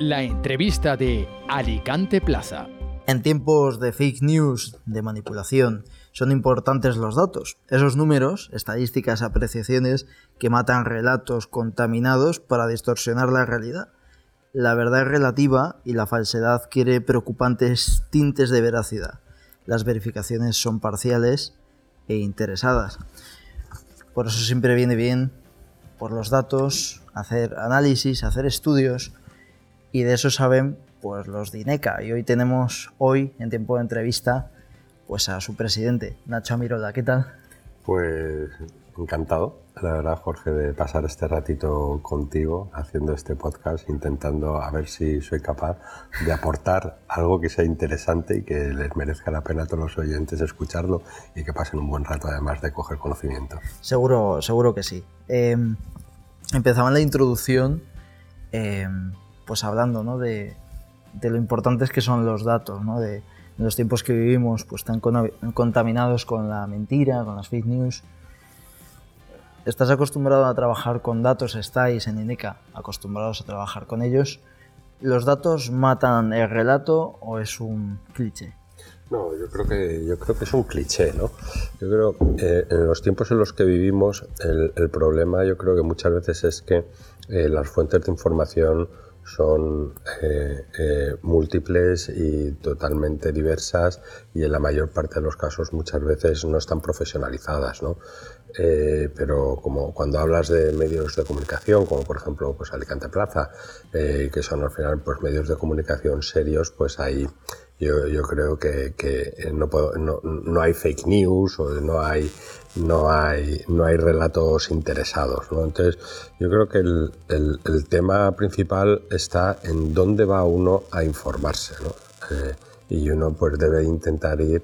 La entrevista de Alicante Plaza. En tiempos de fake news, de manipulación, son importantes los datos, esos números, estadísticas, apreciaciones que matan relatos contaminados para distorsionar la realidad. La verdad es relativa y la falsedad quiere preocupantes tintes de veracidad. Las verificaciones son parciales e interesadas. Por eso siempre viene bien, por los datos, hacer análisis, hacer estudios, y de eso saben pues los de INECA. Y hoy tenemos, hoy, en tiempo de entrevista, pues a su presidente, Nacho Amirola. ¿Qué tal? Pues encantado, la verdad, Jorge, de pasar este ratito contigo haciendo este podcast, intentando a ver si soy capaz de aportar algo que sea interesante y que les merezca la pena a todos los oyentes escucharlo y que pasen un buen rato además de coger conocimiento. Seguro, seguro que sí. Eh, empezaba en la introducción, eh, pues hablando ¿no? de, de, lo importantes que son los datos, ¿no? de, en los tiempos que vivimos, pues están contaminados con la mentira, con las fake news. ¿Estás acostumbrado a trabajar con datos? ¿Estáis en INECA acostumbrados a trabajar con ellos? ¿Los datos matan el relato o es un cliché? No, yo creo que, yo creo que es un cliché, ¿no? Yo creo que eh, en los tiempos en los que vivimos, el, el, problema yo creo que muchas veces es que eh, las fuentes de información son eh, eh, múltiples y totalmente diversas y en la mayor parte de los casos muchas veces no están profesionalizadas, ¿no? Eh, pero como cuando hablas de medios de comunicación, como por ejemplo pues Alicante Plaza, que son al final pues medios de comunicación serios, pues ahí yo, yo creo que, que no, puedo, no, no, hay fake news o no hay, no hay, no hay relatos interesados. ¿no? Entonces, yo creo que el, el, el, tema principal está en dónde va uno a informarse. ¿no? Eh, y uno pues debe intentar ir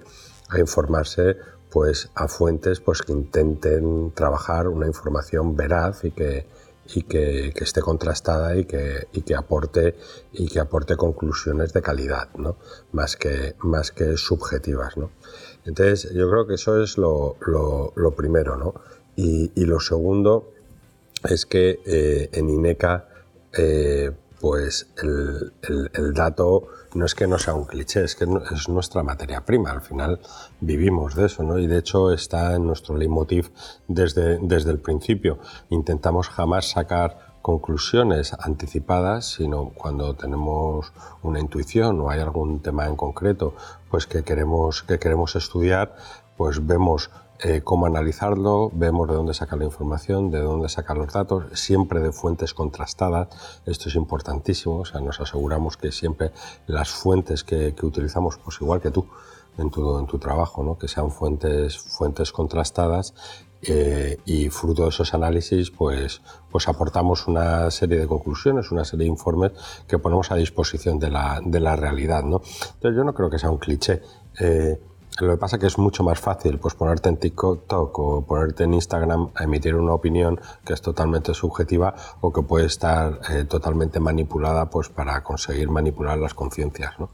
a informarse pues a fuentes pues que intenten trabajar una información veraz y que, y que, que, esté contrastada y que, y que, aporte, y que aporte conclusiones de calidad, ¿no? más, que, más que subjetivas. ¿no? Entonces, yo creo que eso es lo, lo, primero. ¿no? Y, y, lo segundo es que eh, en INECA eh, pues el, dato no es que no sea un cliché, es que es nuestra materia prima. Al final vivimos de eso, ¿no? Y de hecho está en nuestro leitmotiv desde, desde el principio. Intentamos jamás sacar conclusiones anticipadas, sino cuando tenemos una intuición o hay algún tema en concreto, pues que queremos, que queremos estudiar, pues vemos eh, cómo analizarlo, vemos de dónde sacar la información, de dónde sacar los datos, siempre de fuentes contrastadas. Esto es importantísimo, o sea, nos aseguramos que siempre las fuentes que, que utilizamos, pues igual que tú en tu, en tu trabajo, ¿no? que sean fuentes, fuentes contrastadas eh, y fruto de esos análisis, pues, pues aportamos una serie de conclusiones, una serie de informes que ponemos a disposición de la, de la realidad. ¿no? Entonces yo no creo que sea un cliché. Eh, lo que pasa es que es mucho más fácil pues ponerte en TikTok o ponerte en Instagram a emitir una opinión que es totalmente subjetiva o que puede estar eh, totalmente manipulada pues para conseguir manipular las conciencias, ¿no?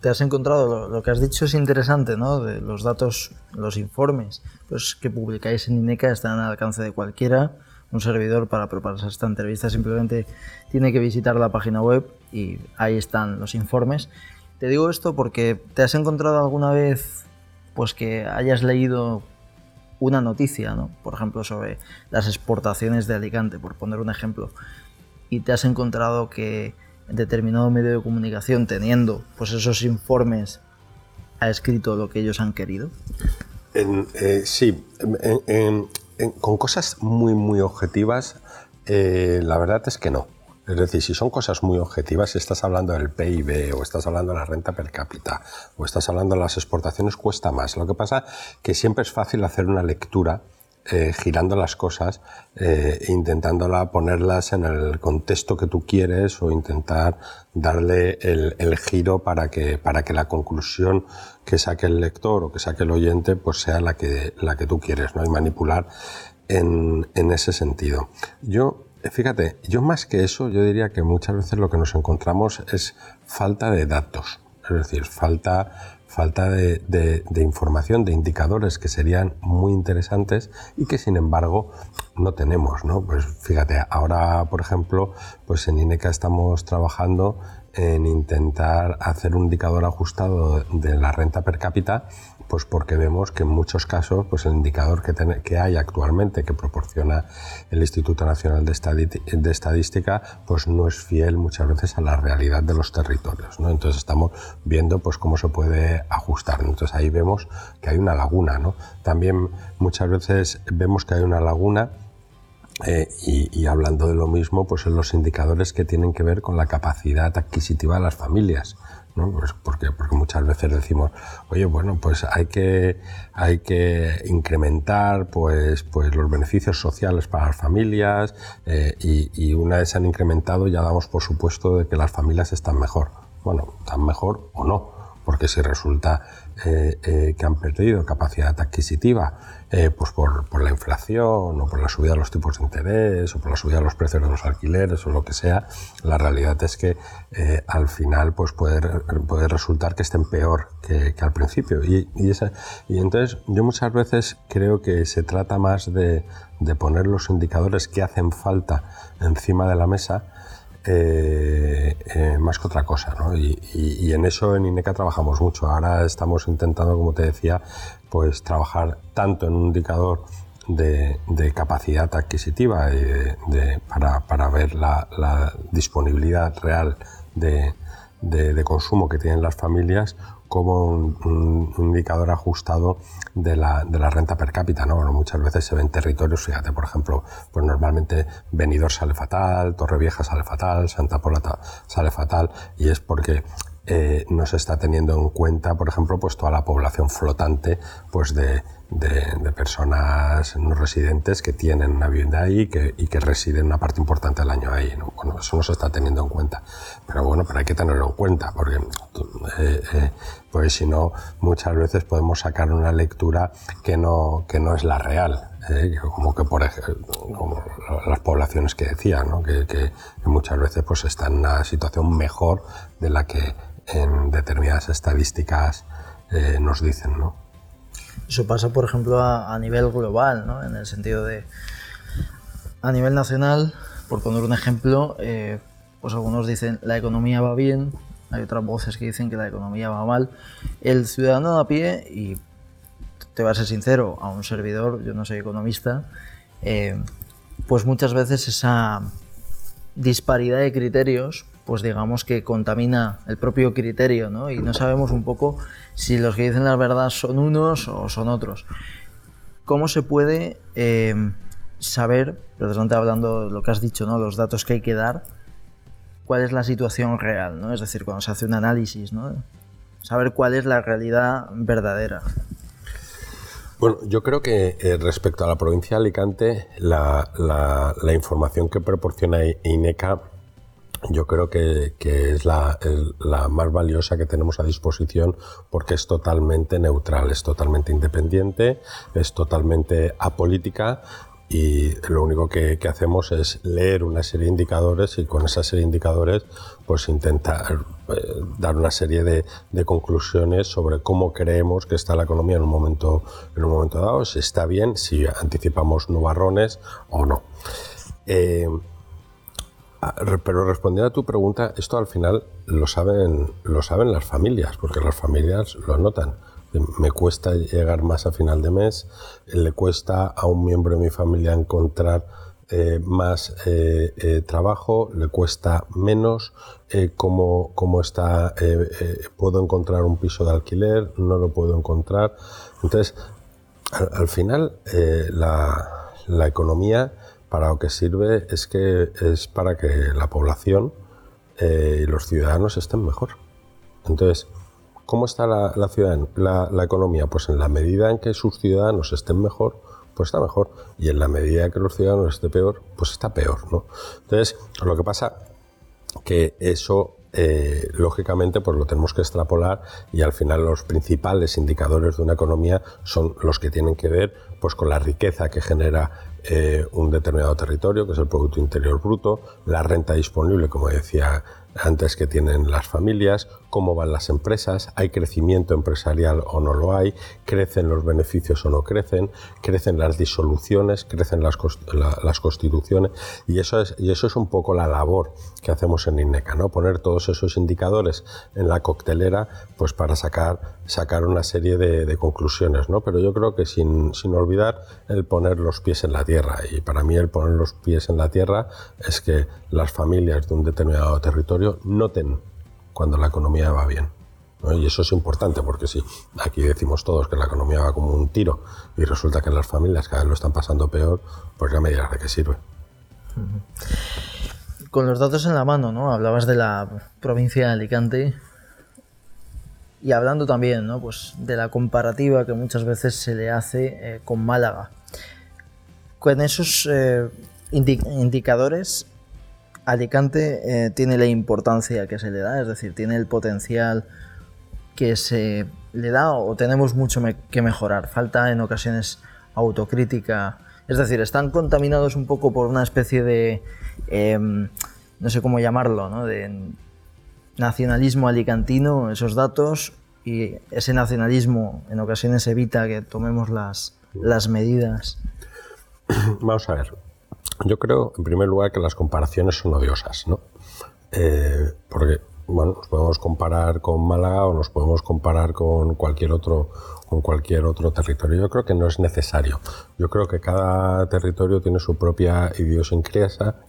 Te has encontrado, lo, que has dicho es interesante, ¿no? De los datos, los informes pues, que publicáis en INECA están al alcance de cualquiera. Un servidor para prepararse esta entrevista simplemente tiene que visitar la página web y ahí están los informes. Te digo esto porque te has encontrado alguna vez pues que hayas leído una noticia, ¿no? por ejemplo, sobre las exportaciones de Alicante, por poner un ejemplo, y te has encontrado que en determinado medio de comunicación, teniendo pues esos informes, ha escrito lo que ellos han querido? Eh, sí, con cosas muy, muy objetivas, eh, la verdad es que no. Es decir, si son cosas muy objetivas, si estás hablando del PIB o estás hablando de la renta per cápita o estás hablando de las exportaciones, cuesta más. Lo que pasa que siempre es fácil hacer una lectura eh, girando las cosas eh, intentándola ponerlas en el contexto que tú quieres o intentar darle el, el, giro para que, para que la conclusión que saque el lector o que saque el oyente pues sea la que, la que tú quieres ¿no? y manipular en, en ese sentido. Yo Fíjate, yo más que eso, yo diría que muchas veces lo que nos encontramos es falta de datos. Es decir, falta, falta de, información, de indicadores que serían muy interesantes y que sin embargo no tenemos, ¿no? Pues fíjate, ahora por ejemplo, pues en INECA estamos trabajando en intentar hacer un indicador ajustado de la renta per cápita pues porque vemos que en muchos casos pues el indicador que, que hay actualmente que proporciona el Instituto Nacional de, Estadística pues no es fiel muchas veces a la realidad de los territorios. ¿no? Entonces estamos viendo pues cómo se puede ajustar. Entonces ahí vemos que hay una laguna. ¿no? También muchas veces vemos que hay una laguna eh, y, y, hablando de lo mismo, pues en los indicadores que tienen que ver con la capacidad adquisitiva de las familias. ¿No? Pues porque, porque muchas veces decimos, oye, bueno, pues hay que, hay que incrementar pues, pues los beneficios sociales para las familias eh, y, y, una vez se han incrementado ya damos por supuesto de que las familias están mejor. Bueno, están mejor o no, porque si resulta eh, eh, que han perdido capacidad adquisitiva eh, pues por, por, la inflación o por la subida de los tipos de interés o por la subida de los precios de los alquileres o lo que sea, la realidad es que al final pues puede, puede, resultar que estén peor que, al principio. Y, y, entonces yo muchas veces creo que se trata más de, de poner los indicadores que hacen falta encima de la mesa eh, eh, más que otra cosa. ¿no? Y, y, en eso en INECA trabajamos mucho. Ahora estamos intentando, como te decía, pues trabajar tanto en un indicador de, capacidad adquisitiva de, para, para, ver la, la disponibilidad real de, de, consumo que tienen las familias como un, indicador ajustado de la, de la, renta per cápita. ¿no? Muchas veces se ven territorios, fíjate, por ejemplo, pues normalmente Benidorm sale fatal, Torrevieja sale fatal, Santa Pola sale fatal, y es porque eh, no se está teniendo en cuenta, por ejemplo, pues toda la población flotante pues de, personas no residentes que tienen una vivienda ahí y que, residen una parte importante del año ahí. ¿no? Bueno, eso no se está teniendo en cuenta. Pero bueno, pero hay que tenerlo en cuenta, porque eh, eh, pues si no, muchas veces podemos sacar una lectura que no, que no es la real. como que por como las poblaciones que decía, ¿no? que, que, muchas veces pues están en una situación mejor de la que en determinadas estadísticas nos dicen. ¿no? Eso pasa, por ejemplo, a, nivel global, ¿no? en el sentido de, a nivel nacional, por poner un ejemplo, eh, pues algunos dicen la economía va bien, hay otras voces que dicen que la economía va mal. El ciudadano a pie, y te voy a ser sincero, a un servidor, yo no soy economista, eh, pues muchas veces esa disparidad de criterios pues digamos que contamina el propio criterio, ¿no? Y no sabemos un poco si los que dicen la verdad son unos o son otros. ¿Cómo se puede eh, saber, precisamente hablando de lo que has dicho, ¿no? Los datos que hay que dar, cuál es la situación real, ¿no? Es decir, cuando se hace un análisis, ¿no? Saber cuál es la realidad verdadera. Bueno, yo creo que eh, respecto a la provincia de Alicante, la, la información que proporciona INECA yo creo que, es la, más valiosa que tenemos a disposición porque es totalmente neutral, es totalmente independiente, es totalmente apolítica y lo único que, hacemos es leer una serie de indicadores y con esa serie de indicadores pues intentar eh, dar una serie de, conclusiones sobre cómo creemos que está la economía en un momento, en un momento dado, si está bien, si anticipamos nubarrones o no. Eh, pero respondiendo a tu pregunta, esto al final lo saben, lo saben las familias, porque las familias lo notan. Me cuesta llegar más a final de mes, le cuesta a un miembro de mi familia encontrar eh, más eh, eh, trabajo, le cuesta menos, cómo, cómo, está, puedo encontrar un piso de alquiler, no lo puedo encontrar. Entonces, al, final, la economía para lo que sirve es que es para que la población eh, y los ciudadanos estén mejor. Entonces, ¿cómo está la, la, la, economía? Pues en la medida en que sus ciudadanos estén mejor, pues está mejor. Y en la medida que los ciudadanos estén peor, pues está peor. ¿no? Entonces, lo que pasa que eso eh, lógicamente pues lo tenemos que extrapolar y al final los principales indicadores de una economía son los que tienen que ver pues con la riqueza que genera eh, un determinado territorio, que es el Producto Interior Bruto, la renta disponible, como decía antes que tienen las familias, cómo van las empresas, hay crecimiento empresarial o no lo hay, crecen los beneficios o no crecen, crecen las disoluciones, crecen las, constituciones y eso, es, y eso es un poco la labor que hacemos en INECA, ¿no? poner todos esos indicadores en la coctelera pues para sacar, sacar una serie de, conclusiones, ¿no? pero yo creo que sin, sin olvidar el poner los pies en la tierra y para mí el poner los pies en la tierra es que las familias de un determinado territorio noten cuando la economía va bien. Y eso es importante porque si aquí decimos todos que la economía va como un tiro y resulta que las familias cada vez lo están pasando peor, pues ya me dirás de qué sirve. Con los datos en la mano, ¿no? Hablabas de la provincia de Alicante y hablando también, ¿no? Pues de la comparativa que muchas veces se le hace eh, con Málaga. Con esos eh, indicadores, Alicante eh, tiene la importancia que se le da, es decir, tiene el potencial que se le da o tenemos mucho que mejorar. Falta en ocasiones autocrítica. Es decir, están contaminados un poco por una especie de, em, no sé cómo llamarlo, ¿no? de nacionalismo alicantino, esos datos, y ese nacionalismo en ocasiones evita que tomemos las, las medidas. Vamos a ver, yo creo, en primer lugar, que las comparaciones son odiosas, ¿no? Eh, porque, bueno, nos podemos comparar con Málaga o nos podemos comparar con cualquier otro con cualquier otro territorio. Yo creo que no es necesario. Yo creo que cada territorio tiene su propia idiosincrasia,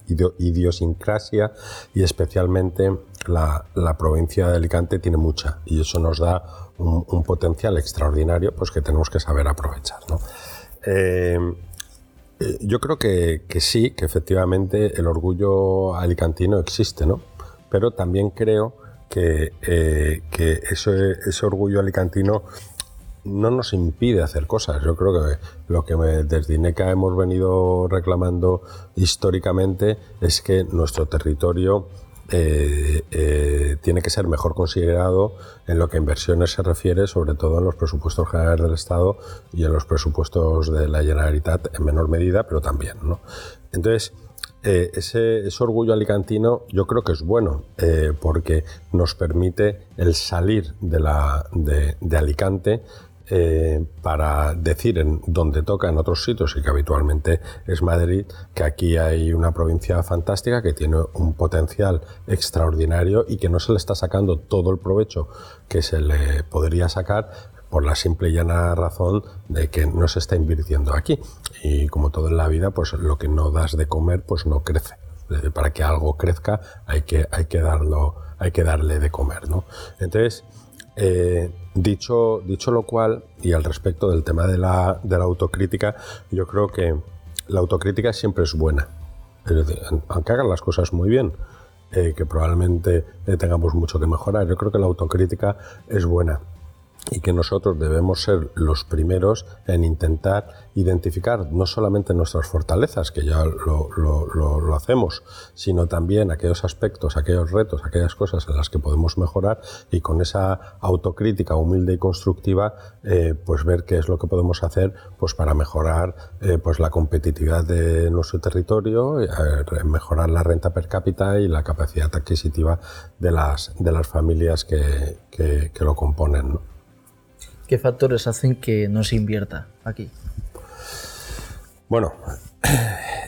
y especialmente la, provincia de Alicante tiene mucha y eso nos da un, potencial extraordinario pues que tenemos que saber aprovechar. ¿no? Eh, yo creo que, sí, que efectivamente el orgullo alicantino existe, ¿no? Pero también creo que, eh, ese, orgullo alicantino no nos impide hacer cosas. Yo creo que lo que desde INECA hemos venido reclamando históricamente es que nuestro territorio eh, eh, tiene que ser mejor considerado en lo que a inversiones se refiere, sobre todo en los presupuestos generales del Estado y en los presupuestos de la Generalitat en menor medida, pero también. Entonces, eh, ese, orgullo alicantino yo creo que es bueno porque nos permite el salir de Alicante eh, para decir en donde toca en otros sitios y que habitualmente es Madrid, que aquí hay una provincia fantástica que tiene un potencial extraordinario y que no se le está sacando todo el provecho que se le podría sacar por la simple y llana razón de que no se está invirtiendo aquí. Y como todo en la vida, pues lo que no das de comer, pues no crece. Para que algo crezca hay que, hay que, darlo, hay que darle de comer. ¿no? Entonces, eh, dicho, dicho lo cual, y al respecto del tema de la, de la autocrítica, yo creo que la autocrítica siempre es buena. aunque hagan las cosas muy bien, eh, que probablemente eh, tengamos mucho que mejorar, yo creo que la autocrítica es buena y que nosotros debemos ser los primeros en intentar identificar no solamente nuestras fortalezas, que ya lo, lo, hacemos, sino también aquellos aspectos, aquellos retos, aquellas cosas en las que podemos mejorar y con esa autocrítica humilde y constructiva, eh, pues ver qué es lo que podemos hacer pues para mejorar eh, pues la competitividad de nuestro territorio, eh, mejorar la renta per cápita y la capacidad adquisitiva de las, de las familias que, que, lo componen. ¿Qué factores hacen que no se invierta aquí? Bueno,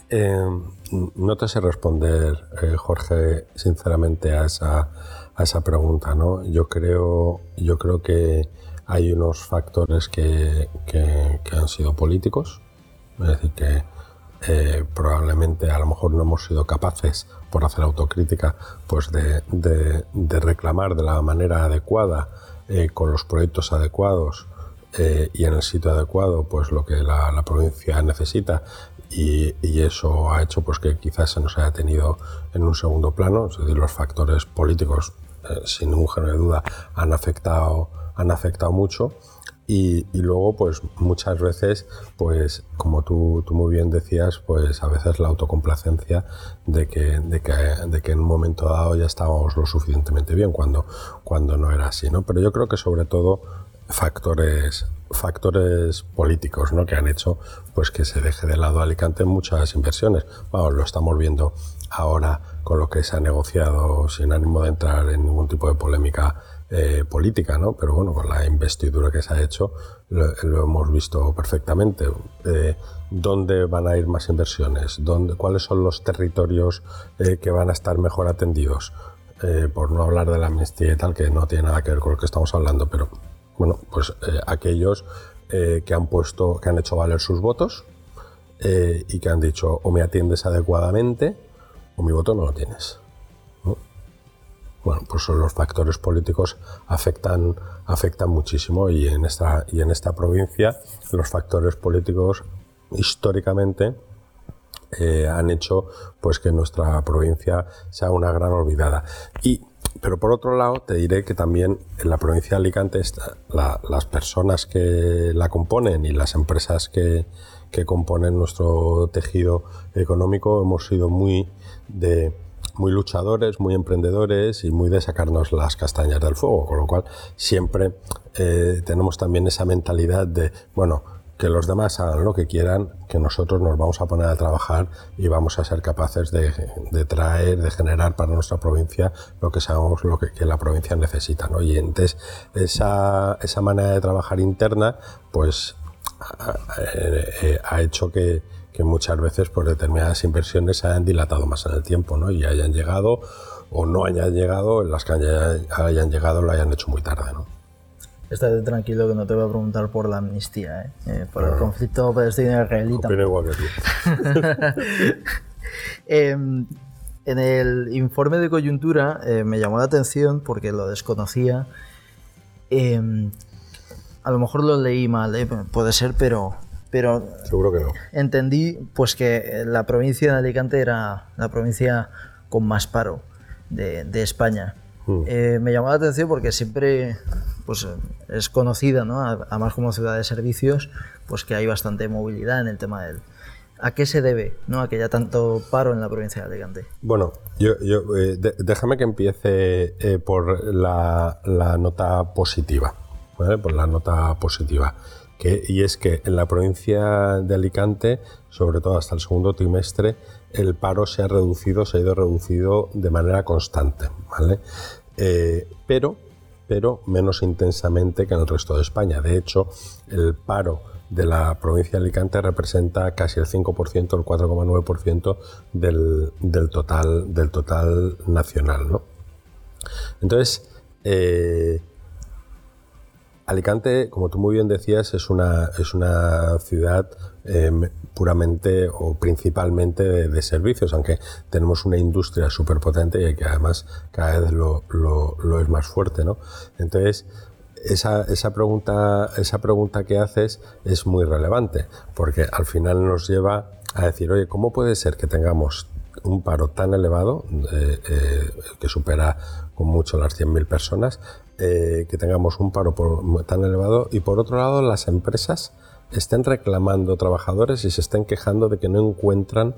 eh, no te sé responder, eh, Jorge, sinceramente a esa, a esa pregunta. ¿no? Yo, creo, yo creo que hay unos factores que, han sido políticos, es decir, que eh, probablemente a lo mejor no hemos sido capaces, por hacer autocrítica, pues de, de reclamar de la manera adecuada eh, con los proyectos adecuados eh, y en el sitio adecuado, pues lo que la, provincia necesita. Y, eso ha hecho pues que quizás se nos haya tenido en un segundo plano, es decir, los factores políticos eh, sin ningún género de duda han afectado, han afectado mucho y, luego, pues muchas veces, pues como tú, tú, muy bien decías, pues a veces la autocomplacencia de que, de que, de que en un momento dado ya estábamos lo suficientemente bien, cuando, cuando no era así, ¿no? Pero yo creo que sobre todo factores factores políticos ¿no? que han hecho pues que se deje de lado Alicante en muchas inversiones. Vamos, lo estamos viendo ahora con lo que se ha negociado sin ánimo de entrar en ningún tipo de polémica eh, política, ¿no? Pero bueno, con la investidura que se ha hecho lo, hemos visto perfectamente. Eh, ¿Dónde van a ir más inversiones? ¿Dónde, ¿Cuáles son los territorios eh, que van a estar mejor atendidos? por no hablar de la amnistía y tal, que no tiene nada que ver con lo que estamos hablando, pero bueno, pues aquellos que han puesto, que han hecho valer sus votos y que han dicho o me atiendes adecuadamente o mi voto no lo tienes. Bueno, pues los factores políticos afectan, afectan muchísimo y en, esta, y en esta provincia los factores políticos históricamente eh, han hecho pues que nuestra provincia sea una gran olvidada. Y, pero por otro lado, te diré que también en la provincia de Alicante las personas que la componen y las empresas que, que componen nuestro tejido económico hemos sido muy de muy luchadores, muy emprendedores y muy de sacarnos las castañas del fuego, con lo cual siempre eh, tenemos también esa mentalidad de, bueno, que los demás hagan lo que quieran, que nosotros nos vamos a poner a trabajar y vamos a ser capaces de, traer, de generar para nuestra provincia lo que sabemos lo que, la provincia necesita. ¿no? Y entonces esa, esa manera de trabajar interna, pues ha hecho que, que muchas veces por determinadas inversiones se hayan dilatado más en el tiempo ¿no? y hayan llegado o no hayan llegado, las que hayan llegado lo hayan hecho muy tarde. ¿no? Estate tranquilo que no te voy a preguntar por la amnistía, ¿eh? Eh, por el conflicto palestino-israelita. Opino igual que tú. Em, en el informe de coyuntura eh, me llamó la atención porque lo desconocía. A lo mejor lo leí mal, puede ser, pero pero Seguro que no. entendí pues que la provincia de Alicante era la provincia con más paro de, España. Hmm. Eh, me llamó la atención porque siempre pues, es conocida, ¿no? además como ciudad de servicios, pues que hay bastante movilidad en el tema del... ¿A qué se debe ¿no? a que haya tanto paro en la provincia de Alicante? Bueno, yo, eh, déjame que empiece eh, por la, la, nota positiva. ¿Vale? Por la nota positiva y es que en la provincia de Alicante, sobre todo hasta el segundo trimestre, el paro se ha reducido, se ha ido reducido de manera constante, ¿vale? Eh, pero, pero menos intensamente que en el resto de España. De hecho, el paro de la provincia de Alicante representa casi el 5%, el 4,9% del, del, total, del total nacional. ¿no? Entonces, eh, Alicante, como tú muy bien decías, es una, es una ciudad em, puramente o principalmente de, servicios, aunque tenemos una industria súper potente y que además cada vez lo, es más fuerte. ¿no? Entonces, esa, esa, pregunta, esa pregunta que haces es muy relevante, porque al final nos lleva a decir, oye, ¿cómo puede ser que tengamos un paro tan elevado, eh, eh, que supera con mucho las 100.000 personas, eh, que tengamos un paro tan elevado y por otro lado las empresas estén reclamando trabajadores y se estén quejando de que no encuentran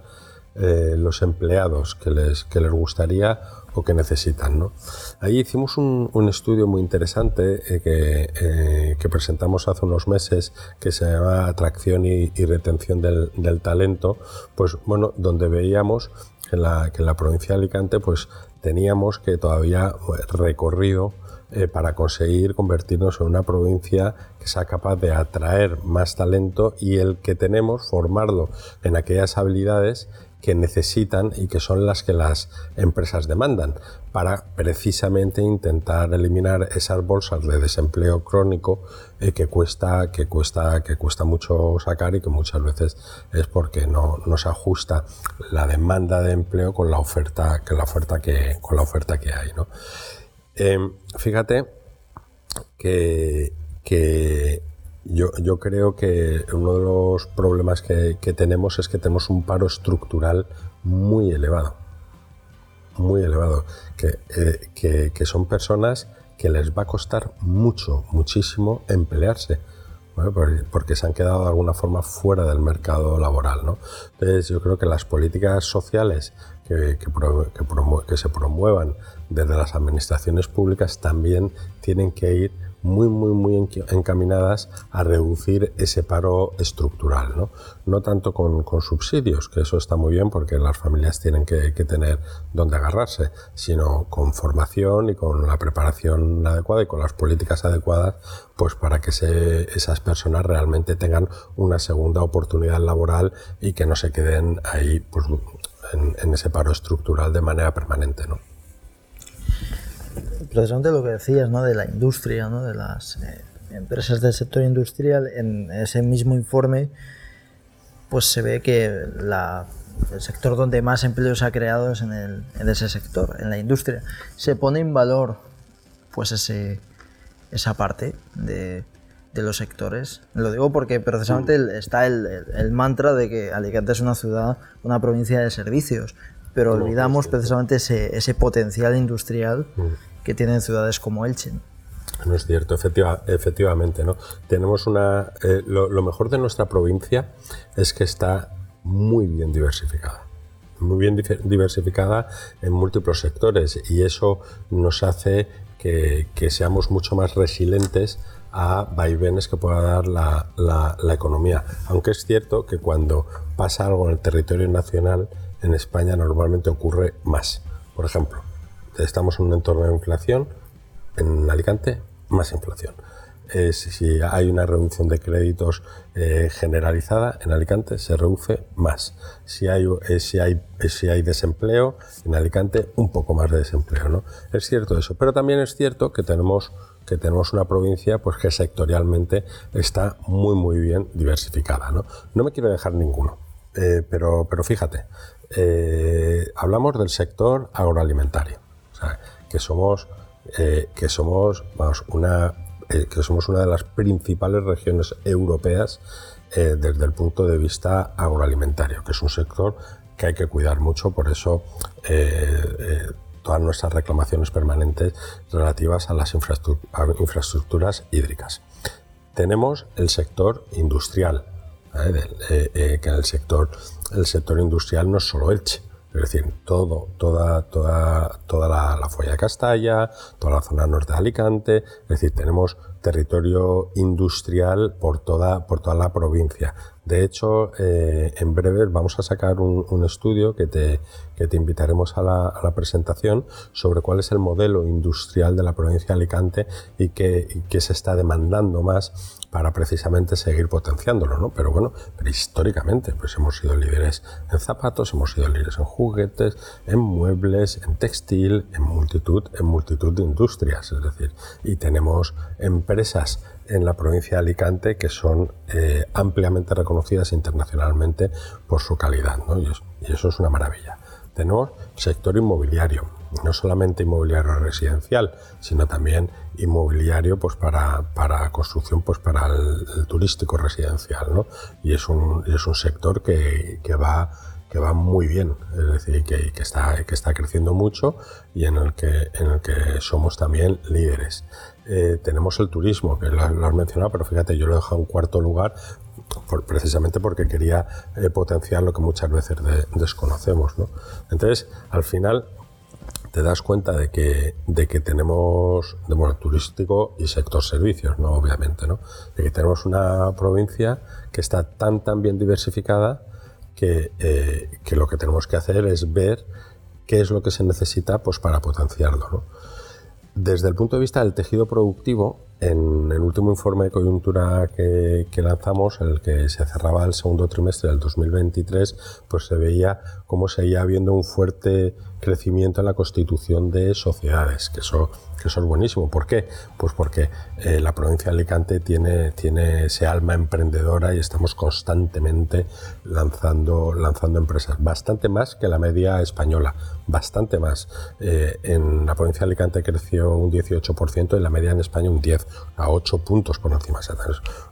eh, los empleados que les, que les gustaría o que necesitan. ¿no? Ahí hicimos un, estudio muy interesante eh, que, que, presentamos hace unos meses que se llama Atracción y, retención del, del, talento, pues bueno, donde veíamos que en la, que la provincia de Alicante pues teníamos que todavía recorrido eh, para conseguir convertirnos en una provincia que sea capaz de atraer más talento y el que tenemos formarlo en aquellas habilidades que necesitan y que son las que las empresas demandan para precisamente intentar eliminar esas bolsas de desempleo crónico eh, que cuesta que cuesta que cuesta mucho sacar y que muchas veces es porque no, no se ajusta la demanda de empleo con la oferta que la oferta que con la oferta que hay ¿no? Em, fíjate que, yo, creo que uno de los problemas que, tenemos es que tenemos un paro estructural muy elevado. Muy elevado. Que, eh, son personas que les va a costar mucho, muchísimo emplearse. porque, se han quedado de alguna forma fuera del mercado laboral. Entonces yo creo que las políticas sociales que, se promuevan desde las administraciones públicas también tienen que ir muy, muy, muy encaminadas a reducir ese paro estructural. No, no tanto con, subsidios, que eso está muy bien porque las familias tienen que, tener donde agarrarse, sino con formación y con la preparación adecuada y con las políticas adecuadas, pues para que esas personas realmente tengan una segunda oportunidad laboral y que no se queden ahí pues, en, ese paro estructural de manera permanente. ¿no? Precisamente lo que decías ¿no? de la industria, ¿no? de las eh, empresas del sector industrial, en ese mismo informe pues se ve que el sector donde más empleo se ha creado es en, el, en ese sector, en la industria. Se pone en valor pues ese, esa parte de, de los sectores. Lo digo porque precisamente está el, el, mantra de que Alicante es una ciudad, una provincia de servicios, pero olvidamos precisamente ese, ese potencial industrial mm. que tienen ciudades como Elche. No es cierto, efectiva, efectivamente. ¿no? Tenemos una, eh, lo, lo, mejor de nuestra provincia es que está muy bien diversificada. Muy bien diversificada en múltiples sectores y eso nos hace que, que seamos mucho más resilientes a vaivenes que pueda dar la, la, economía. Aunque es cierto que cuando pasa algo en el territorio nacional, en España normalmente ocurre más. Por ejemplo, estamos en un entorno de inflación, en Alicante, más inflación. si hay una reducción de créditos eh, generalizada en Alicante, se reduce más. Si hay, eh, si, hay, si hay desempleo en Alicante, un poco más de desempleo. ¿no? Es cierto eso, pero también es cierto que tenemos que tenemos una provincia pues que sectorialmente está muy muy bien diversificada. No, no me quiero dejar ninguno, eh, pero, pero fíjate, eh, hablamos del sector agroalimentario, que somos, eh, que somos una que somos una de las principales regiones europeas desde el punto de vista agroalimentario, que es un sector que hay que cuidar mucho, por eso todas nuestras reclamaciones permanentes relativas a las infraestructuras hídricas. Tenemos el sector industrial, ¿eh? Eh, eh, que en el sector, el sector industrial no es solo Elche, es decir, todo, toda, toda, toda la, la folla de Castalla, toda la zona norte de Alicante, es decir, tenemos territorio industrial por toda, por toda la provincia. De hecho, eh, en breve vamos a sacar un, estudio que te, que te invitaremos a la, presentación sobre cuál es el modelo industrial de la provincia de Alicante y qué se está demandando más para precisamente seguir potenciándolo, ¿no? Pero bueno, pero históricamente pues hemos sido líderes en zapatos, hemos sido líderes en juguetes, en muebles, en textil, en multitud, en multitud de industrias, es decir, y tenemos empresas en la provincia de Alicante que son eh, ampliamente reconocidas internacionalmente por su calidad, ¿no? y, eso, es una maravilla. Tenemos sector inmobiliario, no solamente inmobiliario residencial, sino también inmobiliario pues para, para construcción pues para el, turístico residencial, ¿no? Y es un, es un sector que, que va que va muy bien, es decir, que, que, está, que está creciendo mucho y en el que, en el que somos también líderes. Eh, tenemos el turismo, que lo, has mencionado, pero fíjate, yo lo he dejado en cuarto lugar precisamente porque quería eh, potenciar lo que muchas veces desconocemos. ¿no? Entonces, al final, te das cuenta de que, de que tenemos, de, bueno, turístico y sector servicios, ¿no? Obviamente, ¿no? De que tenemos una provincia que está tan, tan bien diversificada eh, que, lo que tenemos que hacer es ver qué es lo que se necesita pues, para potenciarlo. Desde el punto de vista del tejido productivo, en el último informe de coyuntura que, lanzamos, el que se cerraba el segundo trimestre del 2023, pues se veía cómo seguía habiendo un fuerte crecimiento en la constitución de sociedades, que eso, eso es buenísimo. ¿Por qué? Pues porque eh, la provincia de Alicante tiene, tiene ese alma emprendedora y estamos constantemente lanzando, lanzando empresas, bastante más que la media española, bastante más. Eh, en la provincia de Alicante creció un 18% y la media en España un 10% a 8 puntos por encima. Es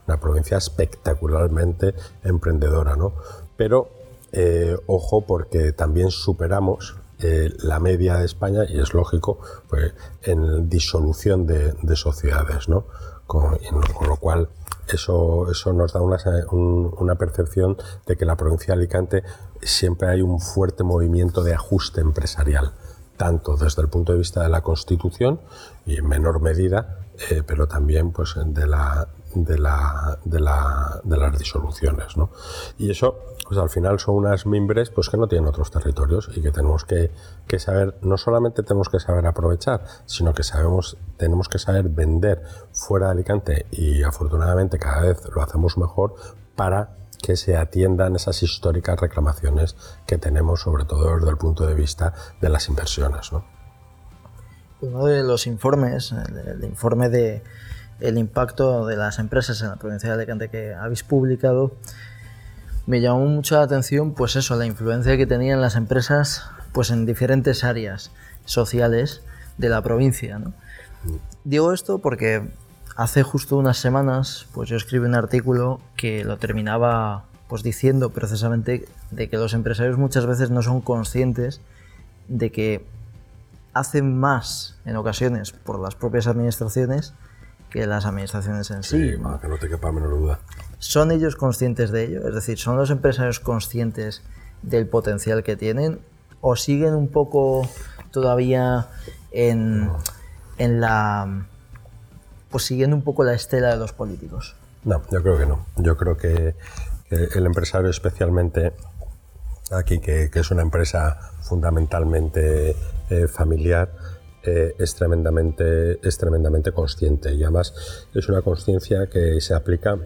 una provincia espectacularmente emprendedora, ¿no? Pero eh, ojo porque también superamos eh, la media de España y es lógico pues, en disolución de, sociedades, ¿no? Con, lo cual eso, eso nos da una, una, percepción de que en la provincia de Alicante siempre hay un fuerte movimiento de ajuste empresarial, tanto desde el punto de vista de la Constitución y en menor medida eh, pero también pues, de, la, de, la, de, la, de las disoluciones. ¿no? Y eso, pues al final son unas mimbres pues, que no tienen otros territorios y que tenemos que, que saber, no solamente tenemos que saber aprovechar, sino que sabemos, tenemos que saber vender fuera de Alicante y afortunadamente cada vez lo hacemos mejor para que se atiendan esas históricas reclamaciones que tenemos, sobre todo desde el punto de vista de las inversiones. ¿no? Uno de los informes, el, informe de el impacto de las empresas en la provincia de Alicante que habéis publicado, me llamó mucho la atención, pues eso, la influencia que tenían las empresas, pues en diferentes áreas sociales de la provincia. ¿no? Digo esto porque hace justo unas semanas, pues yo escribí un artículo que lo terminaba pues diciendo precisamente de que los empresarios muchas veces no son conscientes de que hacen más en ocasiones por las propias administraciones que las administraciones en sí. Sí, que no te quepa menor duda. ¿Son ellos conscientes de ello? Es decir, ¿son los empresarios conscientes del potencial que tienen? ¿O siguen un poco todavía en, en la. pues siguiendo un poco la estela de los políticos? No, yo creo que no. Yo creo que, que el empresario, especialmente aquí, que, que es una empresa fundamentalmente eh, familiar, eh, es, tremendamente, es tremendamente consciente y además es una conciencia que se aplica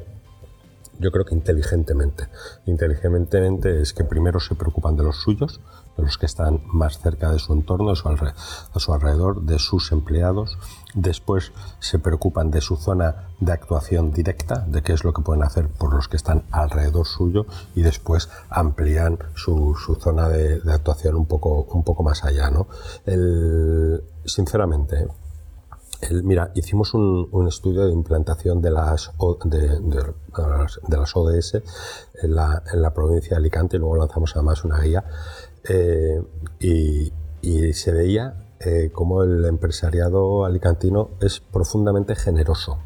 yo creo que inteligentemente. Inteligentemente es que primero se preocupan de los suyos, de los que están más cerca de su entorno, a su, alrededor, de sus empleados. Después se preocupan de su zona de actuación directa, de qué es lo que pueden hacer por los que están alrededor suyo y después amplían su, zona de, actuación un poco, un poco más allá. ¿no? sinceramente, mira, hicimos un, estudio de implantación de las, de, las ODS en la, provincia de Alicante y luego lanzamos además una guía eh, y, se veía eh, cómo el empresariado alicantino es profundamente generoso.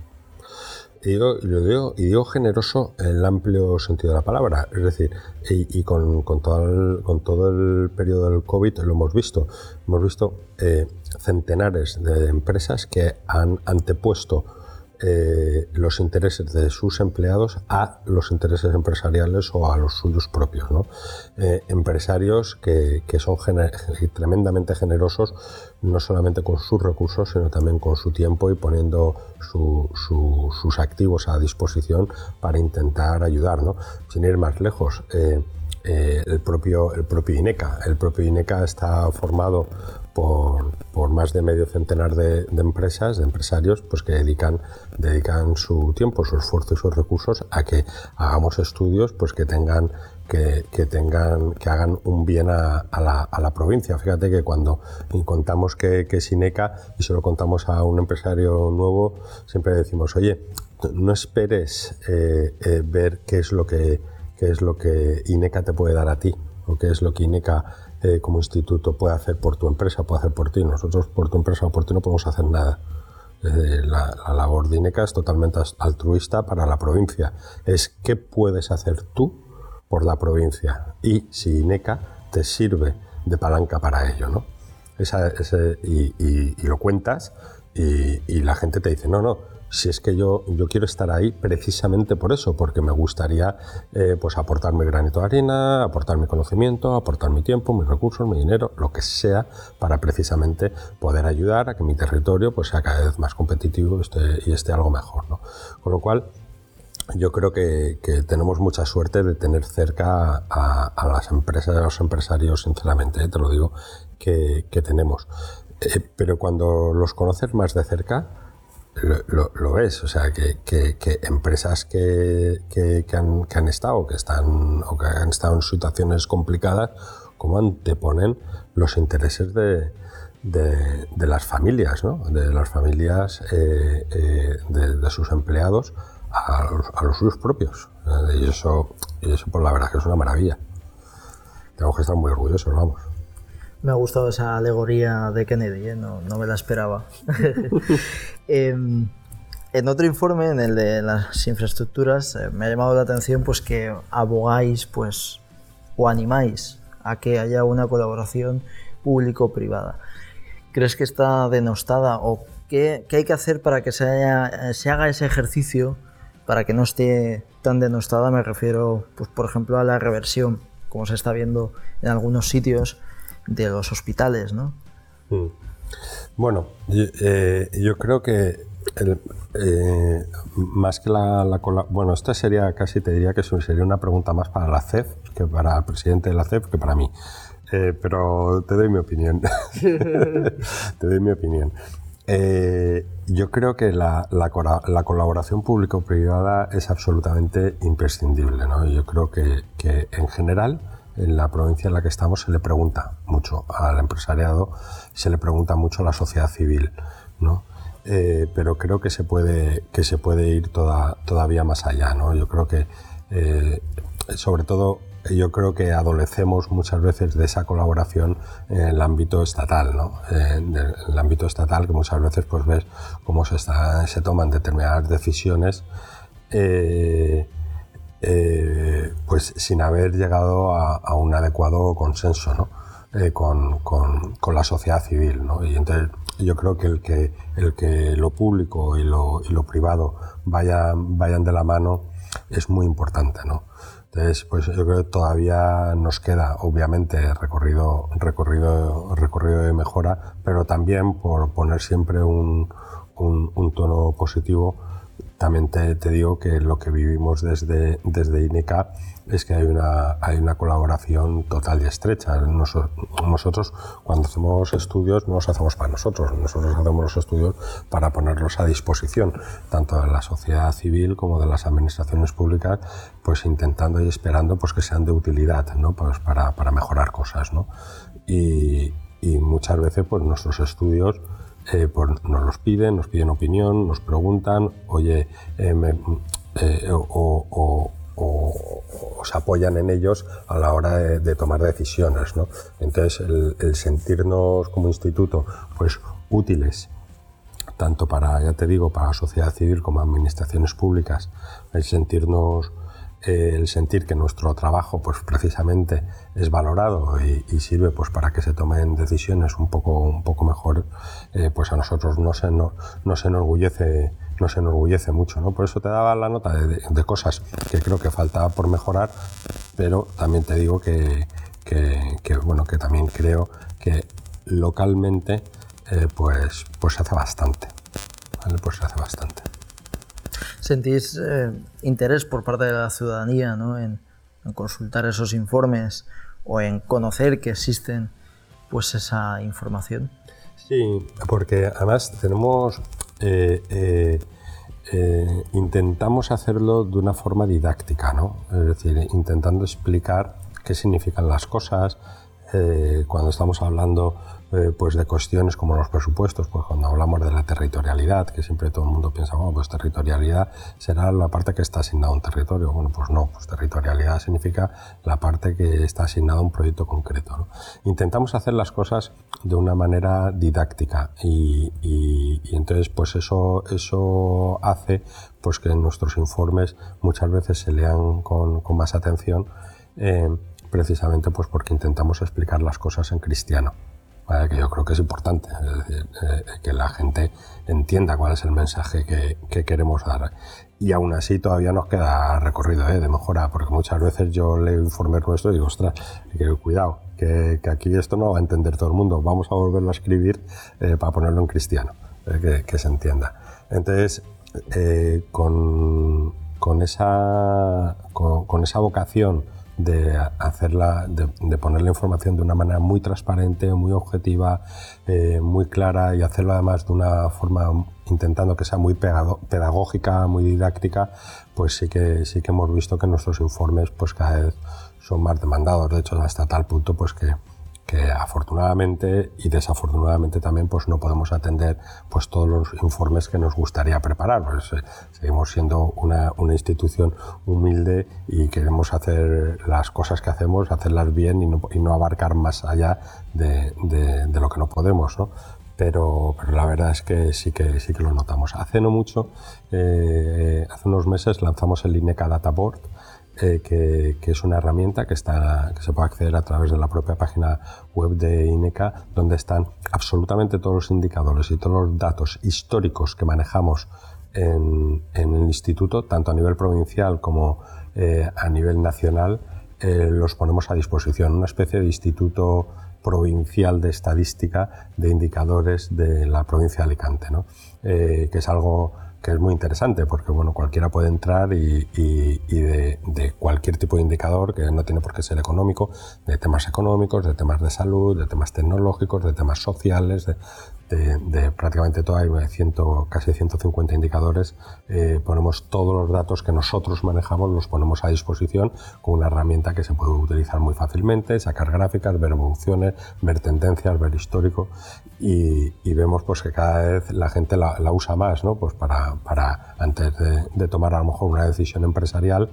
Y digo, generoso en el amplio sentido de la palabra, es decir, y, con, todo el, con todo el periodo del COVID lo hemos visto. Hemos visto eh, centenares de empresas que han antepuesto eh, los intereses de sus empleados a los intereses empresariales o a los suyos propios. ¿no? Eh, empresarios que, que son tremendamente generosos no solamente con sus recursos, sino también con su tiempo y poniendo sus activos a disposición para intentar ayudar. ¿no? Sin ir más lejos, eh, el, propio, el propio INECA. El propio INECA está formado por, más de medio centenar de, empresas, de empresarios, pues que dedican, dedican su tiempo, su esfuerzo y sus recursos a que hagamos estudios pues que tengan que, tengan, que hagan un bien a, la, provincia. Fíjate que cuando contamos que, es INECA y se lo contamos a un empresario nuevo, siempre decimos, oye, no esperes eh, eh, ver qué es lo que qué es lo que INECA te puede dar a ti o qué es lo que INECA eh, como instituto puede hacer por tu empresa, puede hacer por ti. Nosotros por tu empresa o por ti no podemos hacer nada. La, labor de INECA es totalmente altruista para la provincia. Es qué puedes hacer tú por la provincia y si INECA te sirve de palanca para ello. ¿no? Esa, y, lo cuentas y la gente te dice, no, no, si es que yo, yo quiero estar ahí precisamente por eso, porque me gustaría eh, pues aportar mi granito de arena, aportar mi conocimiento, aportar mi tiempo, mis recursos, mi dinero, lo que sea, para precisamente poder ayudar a que mi territorio pues, sea cada vez más competitivo y esté, algo mejor. ¿no? Con lo cual, yo creo que, tenemos mucha suerte de tener cerca a, las empresas, a los empresarios, sinceramente, ¿eh? te lo digo, que, tenemos. Eh, pero cuando los conoces más de cerca, lo, lo, es, o sea, que, empresas que, han, que han estado, que están, o que han estado en situaciones complicadas, como anteponen los intereses de, las familias, ¿no? de las familias eh, eh, de, sus empleados a los, suyos propios. Y eso, y eso, por la verdad, que es una maravilla. Tenemos que estar muy orgullosos, vamos. Me ha gustado esa alegoría de Kennedy, ¿eh? no, no, me la esperaba. Em, en otro informe, en el de las infraestructuras, eh, me ha llamado la atención pues, que abogáis pues, o animáis a que haya una colaboración público-privada. crees que está denostada o qué, hay que hacer para que se, se haga ese ejercicio para que no esté tan denostada? Me refiero, pues, por ejemplo, a la reversión, como se está viendo en algunos sitios de los hospitales, ¿no? Mm. Bueno, eh, yo, creo que eh, más que la, bueno, esta sería casi te diría que sería una pregunta más para la CEF que para el presidente de la CEF que para mí. Eh, pero te doy mi opinión. te doy mi opinión. yo creo que la, la, colaboración público-privada es absolutamente imprescindible. ¿no? Yo creo que, que en general en la provincia en la que estamos se le pregunta mucho al empresariado, se le pregunta mucho a la sociedad civil, ¿no? Eh, pero creo que se puede, que se puede ir toda, todavía más allá. ¿no? Yo creo que, eh, sobre todo, yo creo que adolecemos muchas veces de esa colaboración en el ámbito estatal, ¿no? en el ámbito estatal que muchas veces pues ves cómo se, está, se toman determinadas decisiones eh, eh, pues sin haber llegado a, un adecuado consenso ¿no? Eh, con, con, con, la sociedad civil. ¿no? Y entonces yo creo que el que, el que lo público y lo, y lo privado vayan, vayan de la mano es muy importante. ¿no? Entonces, pues yo creo que todavía nos queda, obviamente, recorrido, recorrido, recorrido de mejora, pero también por poner siempre un, un, un tono positivo, también te, digo que lo que vivimos desde, desde INECA es que hay una, hay una colaboración total y estrecha. nosotros, cuando hacemos estudios, no los hacemos para nosotros, nosotros hacemos los estudios para ponerlos a disposición, tanto de la sociedad civil como de las administraciones públicas, pues intentando y esperando pues, que sean de utilidad ¿no? pues para, para mejorar cosas. ¿no? Y, y muchas veces pues, nuestros estudios eh, nos los piden, nos piden opinión, nos preguntan, oye, eh, eh, o, se apoyan en ellos a la hora de, tomar decisiones. ¿no? Entonces, el, sentirnos como instituto pues, útiles, tanto para, ya te digo, para la sociedad civil como administraciones públicas, el sentirnos el sentir que nuestro trabajo pues precisamente es valorado y, sirve pues para que se tomen decisiones un poco un poco mejor eh, pues a nosotros no se no, se enorgullece no se enorgullece mucho no por eso te daba la nota de, cosas que creo que faltaba por mejorar pero también te digo que, que, bueno que también creo que localmente eh, pues pues se hace bastante pues se hace bastante ¿Sentís eh, interés por parte de la ciudadanía ¿no? en, consultar esos informes o en conocer que existen pues esa información? Sí, porque además tenemos eh, eh, intentamos hacerlo de una forma didáctica, ¿no? Es decir, intentando explicar qué significan las cosas. cuando estamos hablando eh, pues de cuestiones como los presupuestos, pues cuando hablamos de la territorialidad, que siempre todo el mundo piensa, bueno, pues territorialidad será la parte que está asignada a un territorio. Bueno, pues no, pues territorialidad significa la parte que está asignada a un proyecto concreto. Intentamos hacer las cosas de una manera didáctica y, entonces pues eso, eso hace pues que nuestros informes muchas veces se lean con, más atención. Eh, precisamente pues porque intentamos explicar las cosas en cristiano que yo creo que es importante, eh, que la gente entienda cuál es el mensaje que, queremos dar. Y aún así todavía nos queda recorrido ¿eh? de mejora, porque muchas veces yo leo informes nuestros y digo, ostras, que, cuidado, que, aquí esto no va a entender todo el mundo, vamos a volverlo a escribir eh, para ponerlo en cristiano, que, se entienda. Entonces, con, con, esa, con esa vocación, de hacerla, de, poner la información de una manera muy transparente, muy objetiva, eh, muy clara y hacerlo además de una forma intentando que sea muy pedagógica, muy didáctica, pues sí que sí que hemos visto que nuestros informes pues cada vez son más demandados, de hecho hasta tal punto pues que que afortunadamente y desafortunadamente también pues no podemos atender pues todos los informes que nos gustaría preparar pues, eh, seguimos siendo una, una, institución humilde y queremos hacer las cosas que hacemos hacerlas bien y no, y no abarcar más allá de, de, lo que no podemos ¿no? Pero, pero, la verdad es que sí que sí que lo notamos hace no mucho eh, hace unos meses lanzamos el INECA Data Board eh, que, es una herramienta que, está, que se puede acceder a través de la propia página web de INECA, donde están absolutamente todos los indicadores y todos los datos históricos que manejamos en, el instituto, tanto a nivel provincial como eh, a nivel nacional, eh, los ponemos a disposición. Una especie de instituto provincial de estadística de indicadores de la provincia de Alicante, ¿no? que es algo que es muy interesante porque bueno, cualquiera puede entrar y, de, cualquier tipo de indicador, que no tiene por qué ser económico, de temas económicos, de temas de salud, de temas tecnológicos, de temas sociales, de, de, prácticamente todo, hay ciento, casi 150 indicadores, eh, ponemos todos los datos que nosotros manejamos, los ponemos a disposición con una herramienta que se puede utilizar muy fácilmente, sacar gráficas, ver evoluciones, ver tendencias, ver histórico y, vemos pues que cada vez la gente la, usa más, ¿no? Pues para, para antes de, tomar a lo mejor una decisión empresarial,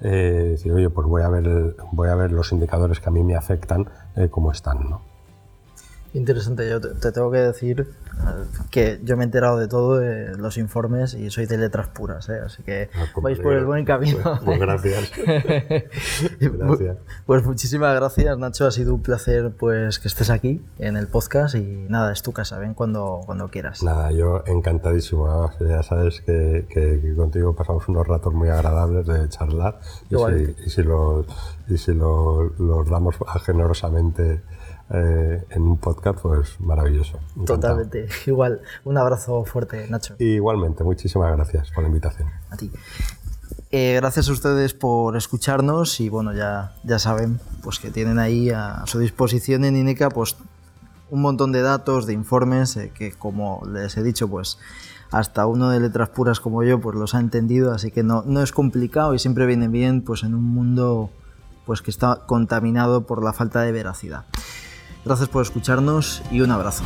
eh, decir, oye, pues voy a ver, voy a ver los indicadores que a mí me afectan, eh, cómo están, ¿no? Interesante, yo te, tengo que decir eh, que yo me he enterado de todo los informes y soy de letras puras, ¿eh? así que ah, pues vais por el buen camino. Pues, pues gracias. gracias. Pues muchísimas gracias, Nacho. Ha sido un placer pues que estés aquí en el podcast y nada, es tu casa, ven cuando, cuando quieras. Nada, yo encantadísimo. Ya sabes que, que, contigo pasamos unos ratos muy agradables de charlar y si, y si, los, y si los damos generosamente eh, en un podcast, pues maravilloso. Totalmente. Igual, un abrazo fuerte, Nacho. igualmente, muchísimas gracias por la invitación. A ti. Eh, gracias a ustedes por escucharnos y bueno, ya, ya saben pues que tienen ahí a su disposición en INECA pues un montón de datos, de informes eh, que como les he dicho pues hasta uno de letras puras como yo pues los ha entendido, así que no, no es complicado y siempre viene bien pues en un mundo pues que está contaminado por la falta de veracidad. Gracias por escucharnos y un abrazo.